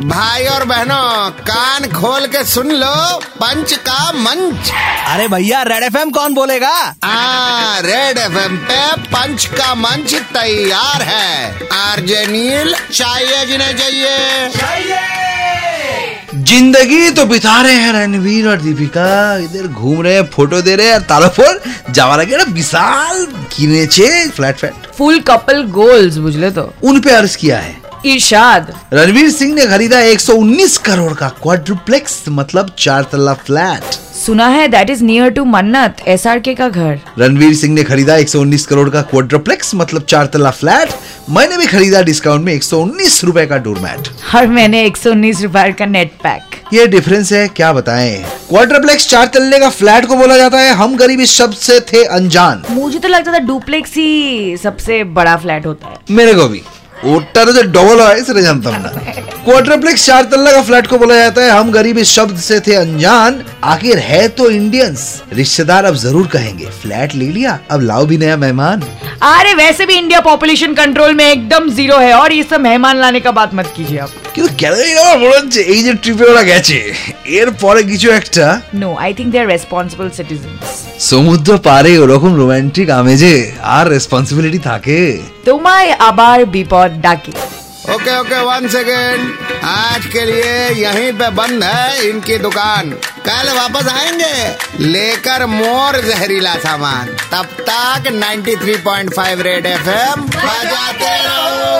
भाई और बहनों कान खोल के सुन लो पंच का मंच। अरे भैया रेड एफएम कौन बोलेगा? आ, रेड एफएम पे पंच का मंच तैयार है। आरजे नील चाहिए जिन्हें चाहिए। ज़िंदगी तो बिता रहे हैं रणवीर और दीपिका। इधर घूम रहे हैं फ़ोटो दे रहे हैं तारा पर जावा लगे ना विशाल किनेचे फ्लैट फैट। फुल कपल गोल्स बुझले तो। उन पे अर्ज़ किया है। इरशाद। रणवीर सिंह ने खरीदा 119 करोड़ का क्वाड्रुप्लेक्स मतलब चार तल्ला फ्लैट सुना है that is near to Mannat S के घर। रणवीर सिंह ने खरीदा 119 करोड़ का क्वाड्रुप्लेक्स मतलब चार तल्ला फ्लैट मैंने भी खरीदा डिस्काउंट में 119 रुपए का डोरमैट और मैंने एक सौ रुपए का नेट पैक ये डिफरेंस है क्या बताएँ? क्वाड्रप्लेक्स चार तल्ले का फ्लैट को बोला जाता है हम गरीब इस शब्द से थे अनजान। मुझे तो लगता था डुप्लेक्स ही सबसे बड़ा फ्लैट होता है। मेरे को भी। ওটার যে ডবল হয় সেটা জানতাম না क्वाड्रप्लेक्स चार तल्ला का फ्लैट को बोला जाता है हम गरीब इस शब्द से थे अनजान आखिर है तो इंडियंस रिश्तेदार अब जरूर कहेंगे फ्लैट ले लिया अब लाओ भी नया मेहमान अरे वैसे भी इंडिया पॉपुलेशन कंट्रोल में एकदम जीरो है और ये सब मेहमान लाने का बात मत कीजिए आप কিন্তু কেন জানি আমার মনে হচ্ছে এই যে ট্রিপে ওরা গেছে এর পরে কিছু একটা no I think they are responsible citizens সমুদ্র পারে ওরকম রোমান্টিক আমেজে আর রেসপন্সিবিলিটি থাকে তোমায় আবার বিপদ ডাকে ओके ओके वन सेकेंड आज के लिए यहीं पे बंद है इनकी दुकान कल वापस आएंगे लेकर मोर जहरीला सामान तब तक 93.5 रेड एफएम बजाते रहो